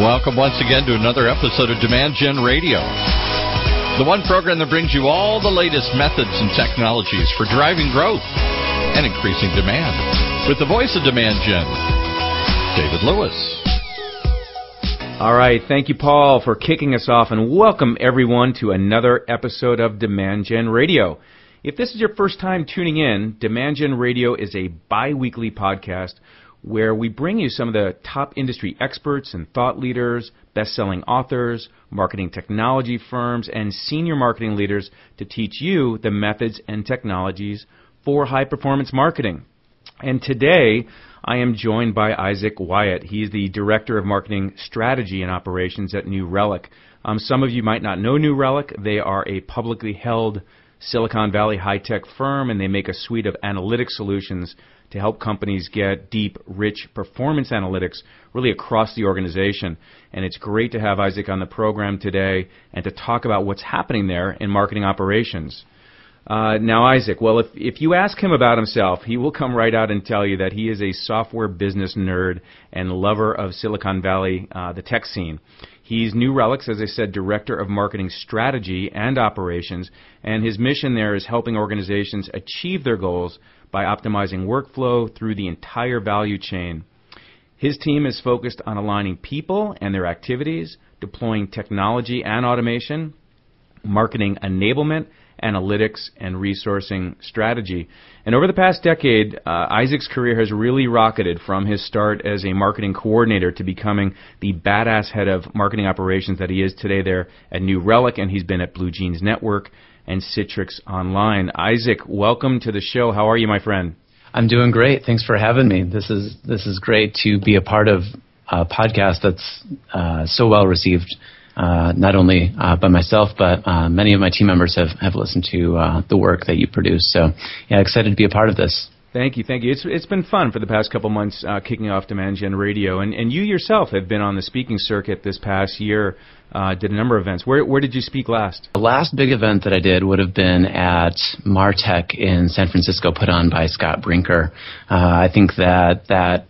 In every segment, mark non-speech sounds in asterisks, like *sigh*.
Welcome once again to another episode of Demand Gen Radio, the one program that brings you all the latest methods and technologies for driving growth and increasing demand. With the voice of Demand Gen, David Lewis. All right, thank you, Paul, for kicking us off, and welcome everyone to another episode of Demand Gen Radio. If this is your first time tuning in, Demand Gen Radio is a bi weekly podcast where we bring you some of the top industry experts and thought leaders, best selling authors, marketing technology firms, and senior marketing leaders to teach you the methods and technologies for high performance marketing. And today, I am joined by Isaac Wyatt. He's the Director of Marketing Strategy and Operations at New Relic. Um, some of you might not know New Relic. They are a publicly held Silicon Valley high tech firm, and they make a suite of analytic solutions to help companies get deep, rich performance analytics really across the organization. And it's great to have Isaac on the program today and to talk about what's happening there in marketing operations. Uh, now, Isaac, well, if, if you ask him about himself, he will come right out and tell you that he is a software business nerd and lover of Silicon Valley, uh, the tech scene. He's New Relic's, as I said, Director of Marketing Strategy and Operations, and his mission there is helping organizations achieve their goals by optimizing workflow through the entire value chain. His team is focused on aligning people and their activities, deploying technology and automation, marketing enablement, analytics, and resourcing strategy. And over the past decade, uh, Isaac's career has really rocketed from his start as a marketing coordinator to becoming the badass head of marketing operations that he is today there at New Relic, and he's been at Blue Jeans Network and Citrix Online. Isaac, welcome to the show. How are you, my friend? I'm doing great. Thanks for having me. This is this is great to be a part of a podcast that's uh, so well received. Uh, not only uh, by myself, but uh, many of my team members have, have listened to uh, the work that you produce. So, yeah, excited to be a part of this. Thank you, thank you. It's it's been fun for the past couple months uh, kicking off Demand Gen Radio, and and you yourself have been on the speaking circuit this past year. Uh, did a number of events. Where where did you speak last? The last big event that I did would have been at Martech in San Francisco, put on by Scott Brinker. Uh, I think that that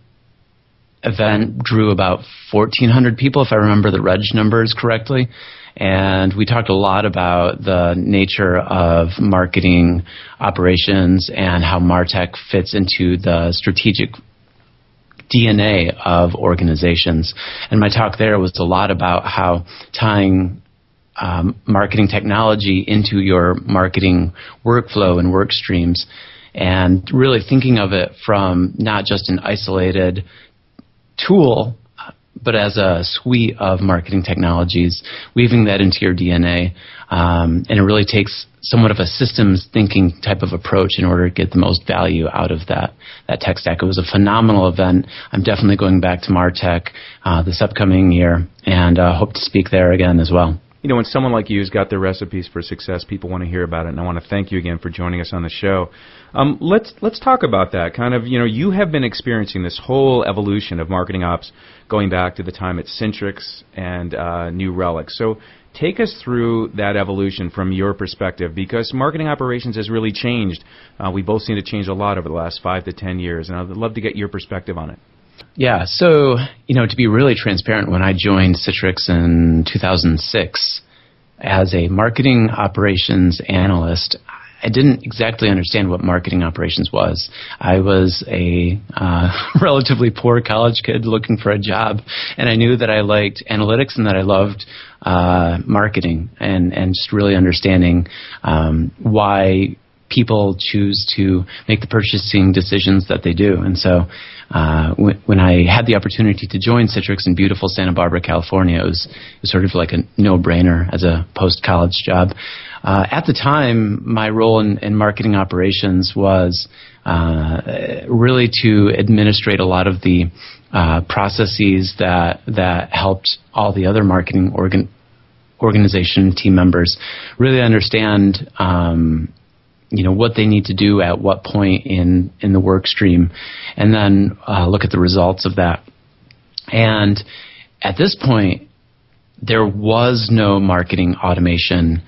event drew about 1,400 people, if I remember the reg numbers correctly and we talked a lot about the nature of marketing operations and how Martech fits into the strategic DNA of organizations. And my talk there was a lot about how tying um, marketing technology into your marketing workflow and work streams and really thinking of it from not just an isolated tool but as a suite of marketing technologies, weaving that into your DNA. Um, and it really takes somewhat of a systems thinking type of approach in order to get the most value out of that, that tech stack. It was a phenomenal event. I'm definitely going back to Martech uh, this upcoming year and uh, hope to speak there again as well you know, when someone like you has got the recipes for success, people want to hear about it, and I want to thank you again for joining us on the show. Um, let's let's talk about that. Kind of, you know, you have been experiencing this whole evolution of marketing ops going back to the time at Citrix and uh, New Relic. So, take us through that evolution from your perspective, because marketing operations has really changed. Uh, we both seen it change a lot over the last five to ten years, and I'd love to get your perspective on it. Yeah, so, you know, to be really transparent, when I joined Citrix in 2006 as a marketing operations analyst, I didn't exactly understand what marketing operations was. I was a uh, *laughs* relatively poor college kid looking for a job, and I knew that I liked analytics and that I loved uh, marketing, and and just really understanding um, why people choose to make the purchasing decisions that they do. And so, uh, when, when, I had the opportunity to join Citrix in beautiful Santa Barbara, California, it was, it was sort of like a no-brainer as a post-college job. Uh, at the time, my role in, in marketing operations was uh, really to administrate a lot of the uh, processes that that helped all the other marketing organ organization team members really understand um, you know what they need to do at what point in in the work stream, and then uh, look at the results of that. And at this point, there was no marketing automation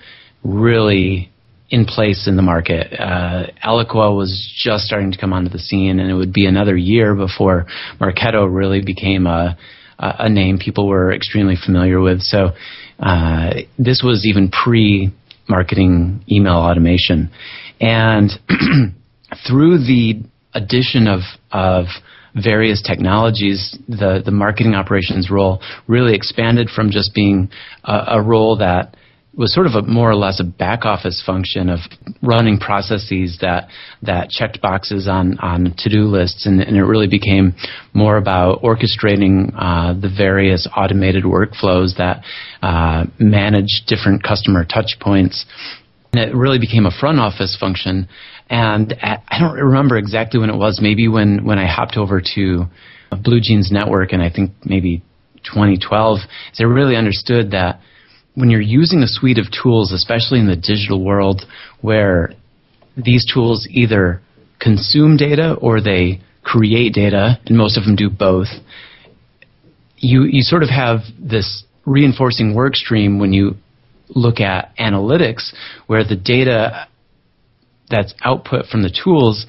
really in place in the market. Uh, was just starting to come onto the scene, and it would be another year before Marketo really became a a name people were extremely familiar with. So uh, this was even pre marketing email automation. And *clears throat* through the addition of, of various technologies, the, the marketing operations role really expanded from just being a, a role that was sort of a more or less a back office function of running processes that that checked boxes on on to do lists, and, and, it really became more about orchestrating uh, the various automated workflows that uh, manage different customer touch points. And it really became a front office function. And I don't remember exactly when it was. Maybe when when I hopped over to Blue Jeans Network, and I think maybe 2012, I really understood that when you're using a suite of tools, especially in the digital world, where these tools either consume data or they create data, and most of them do both, you, you sort of have this reinforcing work stream when you look at analytics, where the data that's output from the tools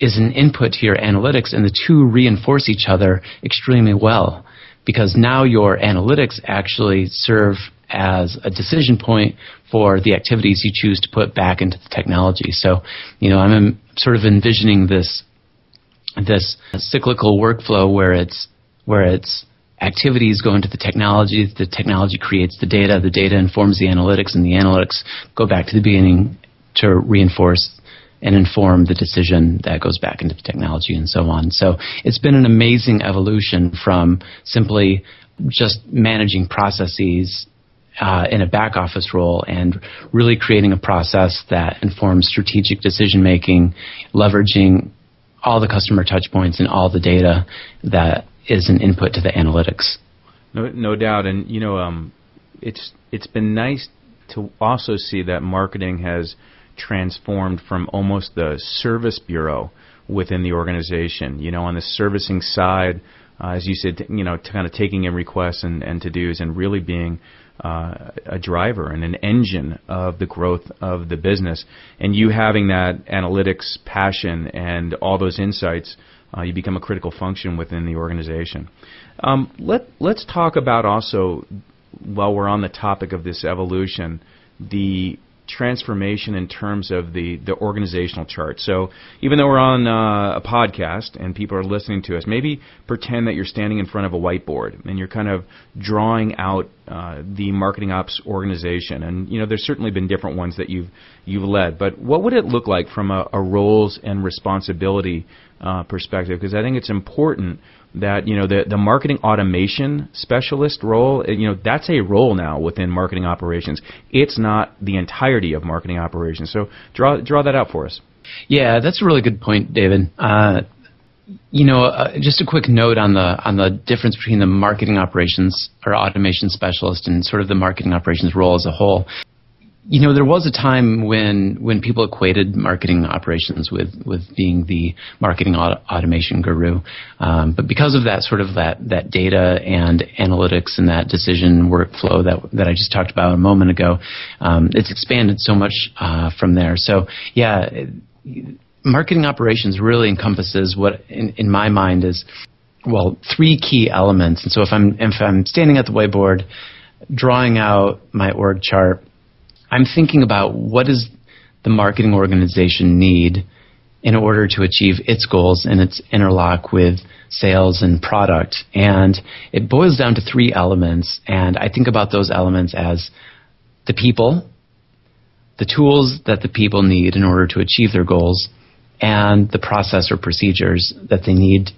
is an input to your analytics, and the two reinforce each other extremely well because now your analytics actually serve as a decision point for the activities you choose to put back into the technology. So, you know, I'm sort of envisioning this this cyclical workflow where it's where it's activities go into the technology, the technology creates the data, the data informs the analytics, and the analytics go back to the beginning to reinforce and inform the decision that goes back into the technology and so on. So it's been an amazing evolution from simply just managing processes uh, in a back office role and really creating a process that informs strategic decision making, leveraging all the customer touch points and all the data that is an input to the analytics. No, no doubt, and you know, um, it's it's been nice to also see that marketing has transformed from almost the service bureau within the organization. You know, on the servicing side, uh, as you said, you know, kind of taking in requests and, and to dos and really being uh, a driver and an engine of the growth of the business. And you having that analytics passion and all those insights, uh, you become a critical function within the organization. Um, let Let's talk about also, while we're on the topic of this evolution, the transformation in terms of the, the organizational chart. So even though we're on uh, a podcast and people are listening to us, maybe pretend that you're standing in front of a whiteboard and you're kind of drawing out uh, the marketing ops organization. And you know, there's certainly been different ones that you've you've led, but what would it look like from a, a roles and responsibility uh, perspective? Because I think it's important that you know the the marketing automation specialist role you know that's a role now within marketing operations. It's not the entirety of marketing operations. So draw draw that out for us. Yeah that's a really good point david. Uh, you know uh, just a quick note on the on the difference between the marketing operations or automation specialist and sort of the marketing operations role as a whole you know, there was a time when when people equated marketing operations with with being the marketing auto- automation guru, um, but because of that sort of that that data and analytics and that decision workflow that that I just talked about a moment ago, um, it's expanded so much uh, from there. So yeah. marketing operations really encompasses what, in, in my mind, is well three key elements. And so if I'm if I'm standing at the whiteboard, drawing out my org chart, I'm thinking about what does the marketing organization need in order to achieve its goals and its interlock with sales and product. And it boils down to three elements. And I think about those elements as the people, the tools that the people need in order to achieve their goals, and the process or procedures that they need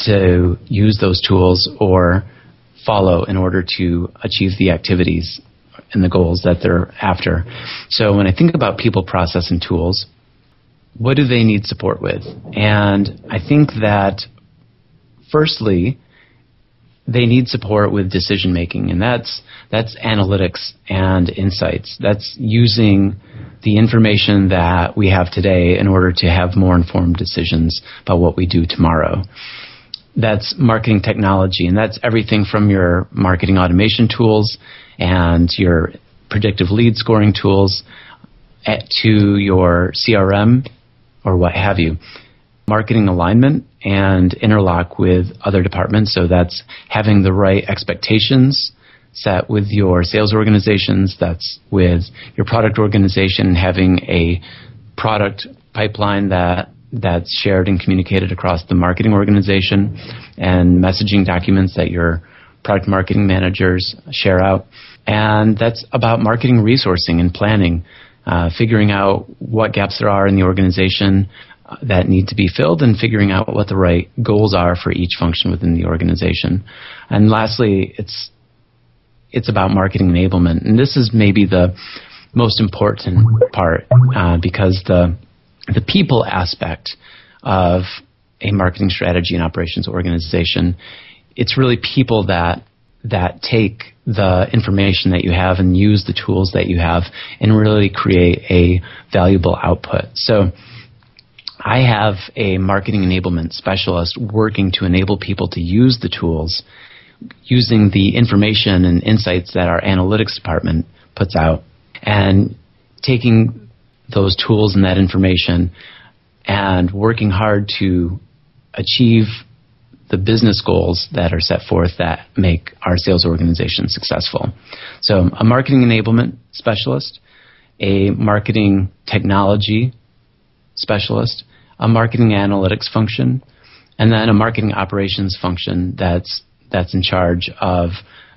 to use those tools or follow in order to achieve the activities and the goals that they're after. So when I think about people, process, and tools, what do they need support with? And I think that firstly, they need support with decision making, and that's that's analytics and insights. That's using the information that we have today in order to have more informed decisions about what we do tomorrow. That's marketing technology, and that's everything from your marketing automation tools and your predictive lead scoring tools eh, to your CRM or what have you. marketing alignment and interlock with other departments. So that's having the right expectations set with your sales organizations, that's with your product organization, having a product pipeline that that's shared and communicated across the marketing organization and messaging documents that your product marketing managers share out. And that's about marketing resourcing and planning, uh, figuring out what gaps there are in the organization uh, that need to be filled and figuring out what the right goals are for each function within the organization. And lastly, it's it's about marketing enablement. And this is maybe the most important part uh, because the the people aspect of a marketing strategy and operations organization, it's really people that that take the information that you have and use the tools that you have and really create a valuable output. So I have a marketing enablement specialist working to enable people to use the tools using the information and insights that our analytics department puts out and taking those tools and that information and working hard to achieve the business goals that are set forth that make our sales organization successful. So, a marketing enablement specialist, a marketing technology specialist, a marketing analytics function, and then a marketing operations function that's that's in charge of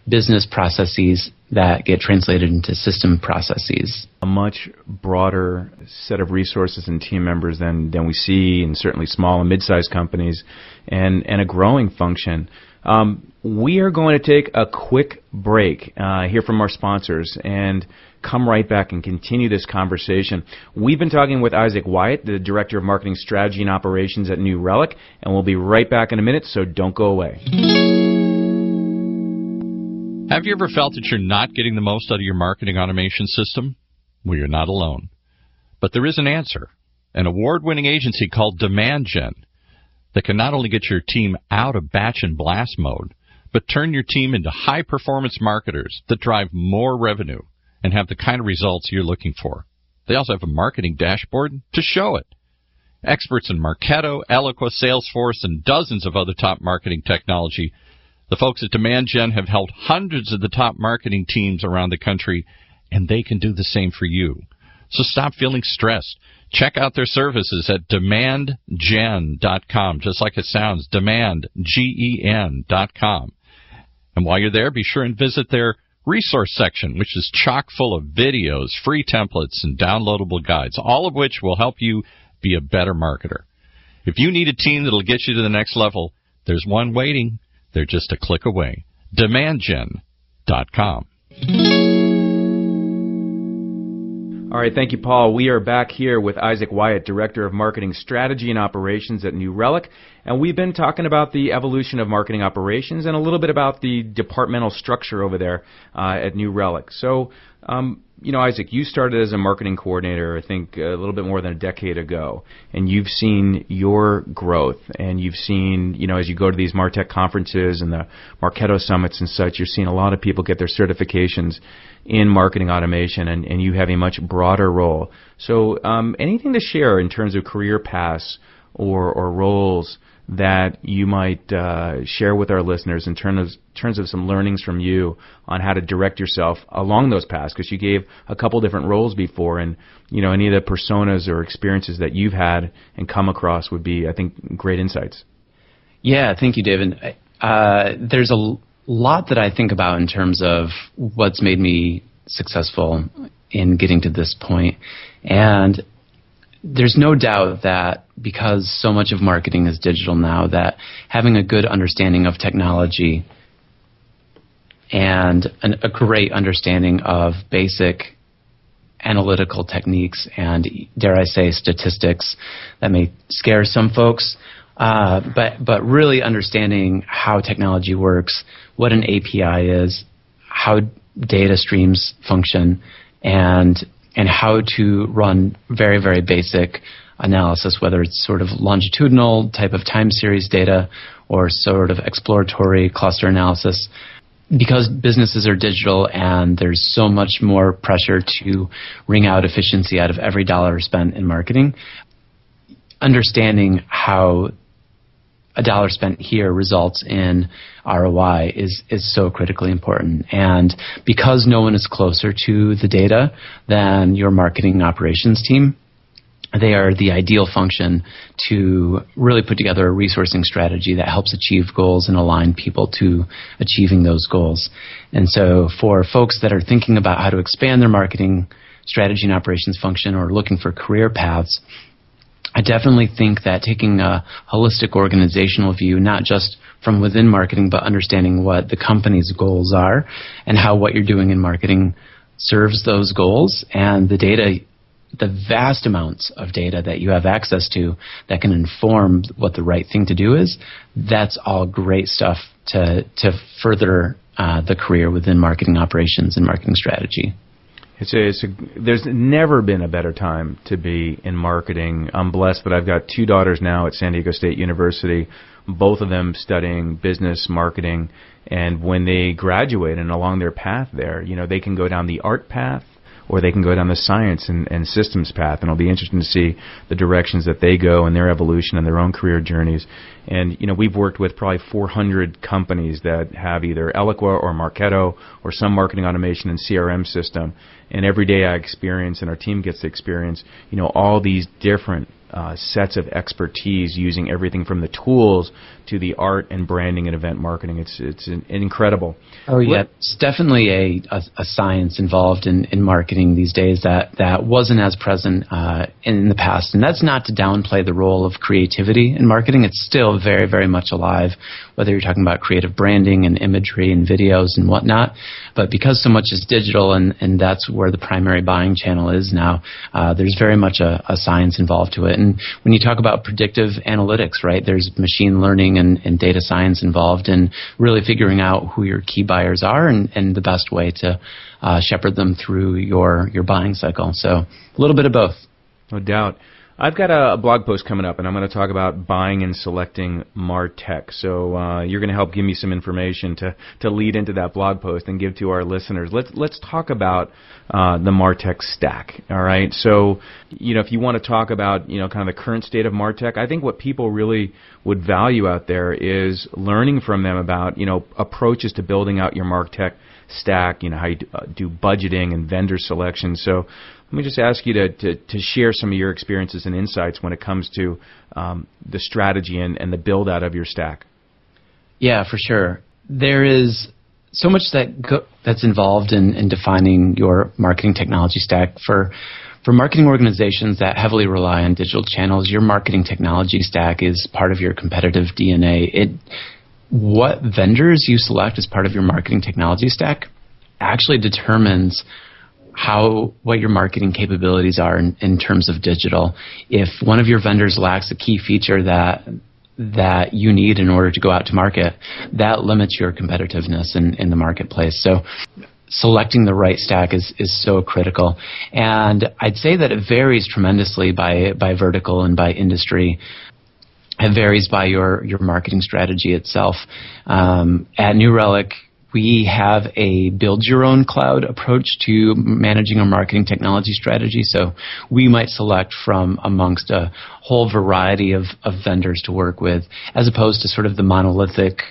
business processes that get translated into system processes. A much broader set of resources and team members than, than we see in certainly small and mid-sized companies and, and a growing function. Um, we are going to take a quick break, uh, hear from our sponsors, and come right back and continue this conversation. We've been talking with Isaac Wyatt, the Director of Marketing Strategy and Operations at New Relic, and we'll be right back in a minute, so don't go away. Have you ever felt that you're not getting the most out of your marketing automation system? Well, you're not alone. But there is an answer an award winning agency called Demand Gen that can not only get your team out of batch and blast mode, but turn your team into high performance marketers that drive more revenue and have the kind of results you're looking for. They also have a marketing dashboard to show it. Experts in Marketo, Eloqua, Salesforce, and dozens of other top marketing technology the folks at Demand Gen have helped hundreds of the top marketing teams around the country, and they can do the same for you. So stop feeling stressed. Check out their services at demandgen.com, just like it sounds, demand, G-E-N.com. And while you're there, be sure and visit their resource section, which is chock full of videos, free templates, and downloadable guides, all of which will help you be a better marketer. If you need a team that'll get you to the next level, there's one waiting. They're just a click away. DemandGen.com. All right, thank you, Paul. We are back here with Isaac Wyatt, Director of Marketing Strategy and Operations at New Relic, and we've been talking about the evolution of marketing operations and a little bit about the departmental structure over there uh, at New Relic. So, um, you know, Isaac, you started as a marketing coordinator, I think, a little bit more than a decade ago, and you've seen your growth, and you've seen, you know, as you go to these Martech conferences and the Marketo summits and such, you're seeing a lot of people get their certifications in marketing automation, and, and you have a much broader role. So, um, anything to share in terms of career paths or, or roles that you might uh, share with our listeners in terms of, terms of some learnings from you on how to direct yourself along those paths? Because you gave a couple different roles before, and you know any of the personas or experiences that you've had and come across would be, I think, great insights. Yeah, thank you, David. Uh, there's a lot that I think about in terms of what's made me successful in getting to this point, and there's no doubt that because so much of marketing is digital now, that having a good understanding of technology and an, a great understanding of basic analytical techniques and, dare I say, statistics that may scare some folks. Uh, but but really understanding how technology works, what an API is, how data streams function, and and how to run very, very basic analysis, whether it's sort of longitudinal type of time series data or sort of exploratory cluster analysis. Because businesses are digital and there's so much more pressure to wring out efficiency out of every dollar spent in marketing, understanding how a dollar spent here results in ROI is is so critically important. And because no one is closer to the data than your marketing operations team, they are the ideal function to really put together a resourcing strategy that helps achieve goals and align people to achieving those goals. And so for folks that are thinking about how to expand their marketing strategy and operations function or looking for career paths, I definitely think that taking a holistic organizational view, not just from within marketing, but understanding what the company's goals are and how what you're doing in marketing serves those goals and the data the vast amounts of data that you have access to that can inform what the right thing to do is, that's all great stuff to to further uh, the career within marketing operations and marketing strategy. It's a, it's a, there's never been a better time to be in marketing. I'm blessed that I've got two daughters now at San Diego State University, both of them studying business marketing. And when they graduate and along their path there, you know, they can go down the art path or they can go down the science and, and systems path. And it'll be interesting to see the directions that they go and their evolution and their own career journeys. And you know, we've worked with probably 400 companies that have either Eloqua or Marketo or some marketing automation and CRM system. And every day I experience, and our team gets to experience, you know, all these different uh, sets of expertise using everything from the tools to the art and branding and event marketing. It's it's an, an incredible. Oh yeah, it's definitely a, a, a, science involved in, in marketing these days that that wasn't as present uh, in the past, and that's not to downplay the role of creativity in marketing. It's still very very much alive, whether you're talking about creative branding and imagery and videos and whatnot. But because so much is digital and and that's where the primary buying channel is now, uh, there's very much a, a science involved to it. And when you talk about predictive analytics, right, there's machine learning and, and data science involved in really figuring out who your key buyers are and, and the best way to uh, shepherd them through your, your buying cycle. So a little bit of both. No doubt. I've got a, blog post coming up, and I'm going to talk about buying and selecting Martech. So uh, you're going to help give me some information to to lead into that blog post and give to our listeners. Let's let's talk about uh, the Martech stack. All right. So you know, if you want to talk about you know kind of the current state of Martech, I think what people really would value out there is learning from them about you know approaches to building out your Martech stack. You know how you do uh, budgeting and vendor selection. So let me just ask you to, to, to, share some of your experiences and insights when it comes to um, the strategy and, and the build out of your stack. Yeah, for sure. There is so much that go, that's involved in, in defining your marketing technology stack for for marketing organizations that heavily rely on digital channels. Your marketing technology stack is part of your competitive DNA. It what vendors you select as part of your marketing technology stack actually determines how what your marketing capabilities are in, in terms of digital. If one of your vendors lacks a key feature that that you need in order to go out to market, that limits your competitiveness in, in the marketplace. So selecting the right stack is, is so critical. And I'd say that it varies tremendously by, by vertical and by industry. It varies by your, your marketing strategy itself. Um, at New Relic, we have a build your own cloud approach to managing our marketing technology strategy. So we might select from amongst a whole variety of, of vendors to work with, as opposed to sort of the monolithic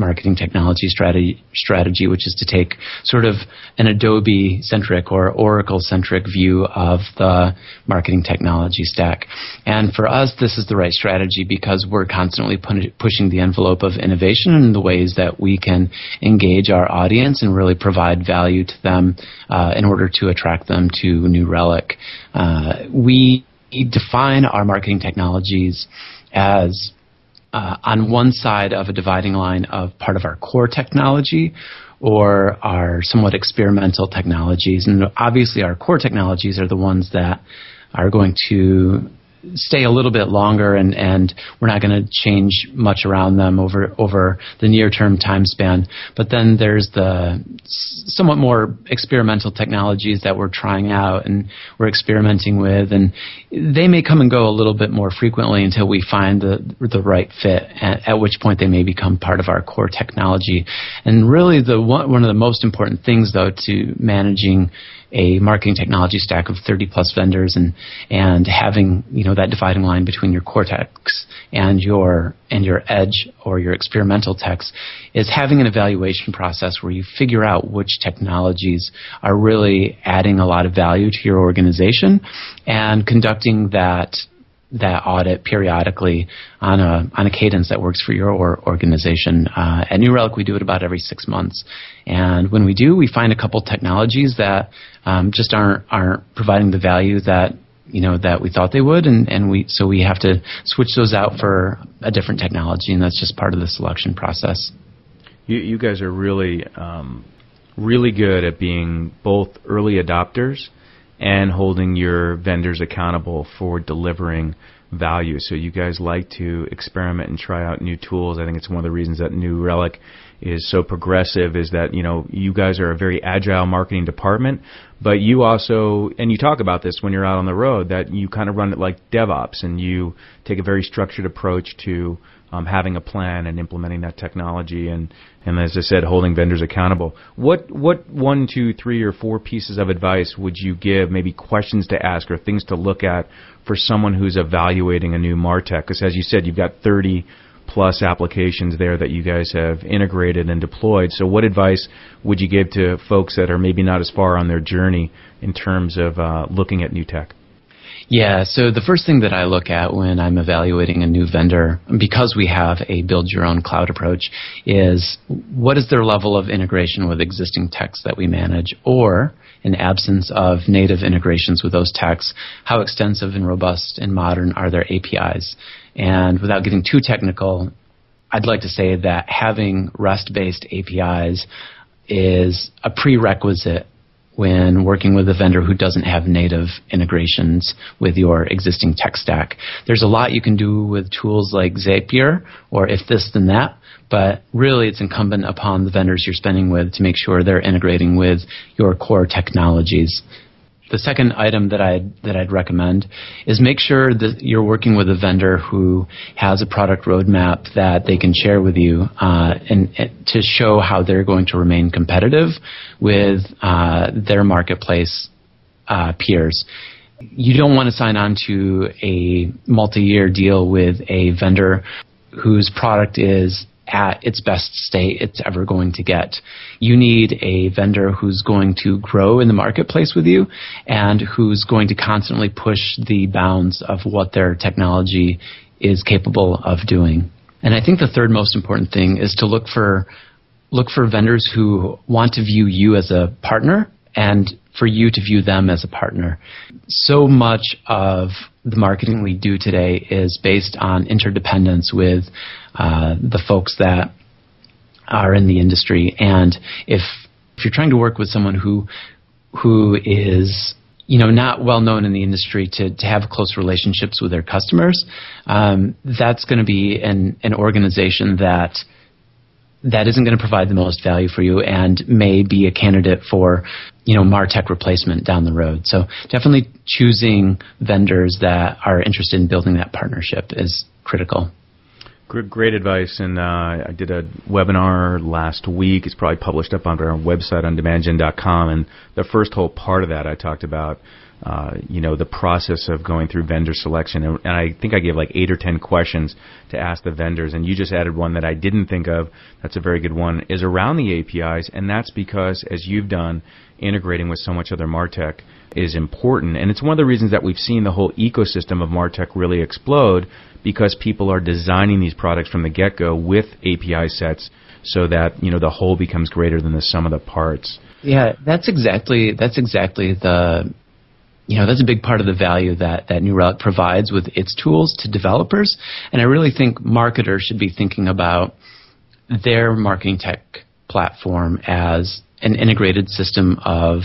marketing technology strategy, strategy, which is to take sort of an Adobe centric or Oracle centric view of the marketing technology stack. And for us, this is the right strategy because we're constantly pushing the envelope of innovation in the ways that we can engage our audience and really provide value to them uh, in order to attract them to New Relic. Uh, we define our marketing technologies as uh, on one side of a dividing line of part of our core technology or our somewhat experimental technologies. And obviously, our core technologies are the ones that are going to stay a little bit longer and, and we're not going to change much around them over over the near term time span. But then there's the somewhat more experimental technologies that we're trying out and we're experimenting with and they may come and go a little bit more frequently until we find the the right fit at, at which point they may become part of our core technology. And really the one, one of the most important things though to managing a marketing technology stack of 30 plus vendors and and having you know that dividing line between your cortex and your and your edge or your experimental techs is having an evaluation process where you figure out which technologies are really adding a lot of value to your organization and conducting that that audit periodically on a on a cadence that works for your organization. Uh, at New Relic, we do it about every six months, and when we do, we find a couple technologies that um, just aren't aren't providing the value that you know that we thought they would, and, and we so we have to switch those out for a different technology, and that's just part of the selection process. You, you guys are really um, really good at being both early adopters and holding your vendors accountable for delivering value. So you guys like to experiment and try out new tools. I think it's one of the reasons that New Relic is so progressive is that, you know, you guys are a very agile marketing department, but you also, and you talk about this when you're out on the road, that you kind of run it like DevOps and you take a very structured approach to um, having a plan and implementing that technology and, and as I said, holding vendors accountable. What what one, two, three, or four pieces of advice would you give? Maybe questions to ask or things to look at for someone who's evaluating a new Martech? Because as you said, you've got 30 plus applications there that you guys have integrated and deployed. So, what advice would you give to folks that are maybe not as far on their journey in terms of uh, looking at new tech? Yeah, so the first thing that I look at when I'm evaluating a new vendor, because we have a build your own cloud approach, is what is their level of integration with existing techs that we manage, or in absence of native integrations with those techs, how extensive and robust and modern are their APIs? And without getting too technical, I'd like to say that having REST based APIs is a prerequisite when working with a vendor who doesn't have native integrations with your existing tech stack. There's a lot you can do with tools like Zapier or if this then that, but really it's incumbent upon the vendors you're spending with to make sure they're integrating with your core technologies. The second item that I'd, that I'd recommend is make sure that you're working with a vendor who has a product roadmap that they can share with you uh, and, and, to show how they're going to remain competitive with uh, their marketplace uh, peers. You don't want to sign on to a multi-year deal with a vendor whose product is at its best state it's ever going to get. You need a vendor who's going to grow in the marketplace with you and who's going to constantly push the bounds of what their technology is capable of doing. And I think the third most important thing is to look for look for vendors who want to view you as a partner and for you to view them as a partner. So much of the marketing we do today is based on interdependence with uh, the folks that are in the industry. And if if you're trying to work with someone who who is you know not well known in the industry to to have close relationships with their customers, um, that's going to be an an organization that that isn't going to provide the most value for you and may be a candidate for you know martech replacement down the road so definitely choosing vendors that are interested in building that partnership is critical Great advice, and uh, I did a webinar last week. It's probably published up on our website on demandgen.com, and the first whole part of that I talked about uh, you know, the process of going through vendor selection. And, and, I think I gave like eight or ten questions to ask the vendors, and you just added one that I didn't think of. That's a very good one. Is around the APIs, and that's because as you've done, integrating with so much other Martech is important, and it's one of the reasons that we've seen the whole ecosystem of Martech really explode because people are designing these products from the get-go with API sets so that you know the whole becomes greater than the sum of the parts. Yeah, that's exactly that's exactly the you know that's a big part of the value that that New Relic provides with its tools to developers. And I really think marketers should be thinking about their marketing tech platform as an integrated system of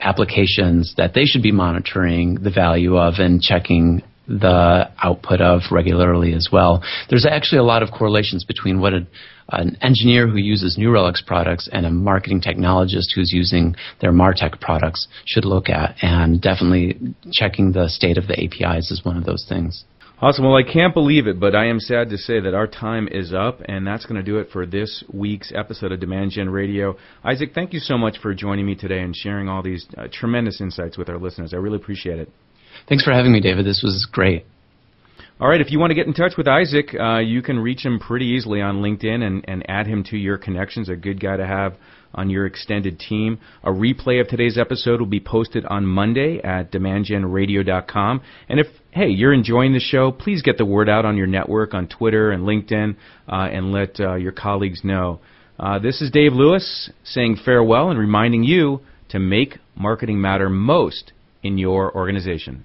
applications that they should be monitoring the value of and checking the output of regularly as well. There's actually a lot of correlations between what a, an engineer who uses New Relic's products and a marketing technologist who's using their Martech products should look at, and definitely checking the state of the APIs is one of those things. Awesome. Well, I can't believe it, but I am sad to say that our time is up, and that's going to do it for this week's episode of Demand Gen Radio. Isaac, thank you so much for joining me today and sharing all these uh, tremendous insights with our listeners. I really appreciate it. Thanks for having me, David. This was great. All right, if you want to get in touch with Isaac, uh, you can reach him pretty easily on LinkedIn and, and add him to your connections. A good guy to have on your extended team. A replay of today's episode will be posted on Monday at demandgenradio.com. And if, hey, you're enjoying the show, please get the word out on your network, on Twitter and LinkedIn, uh, and let uh, your colleagues know. Uh, this is Dave Lewis saying farewell and reminding you to make marketing matter most in your organization.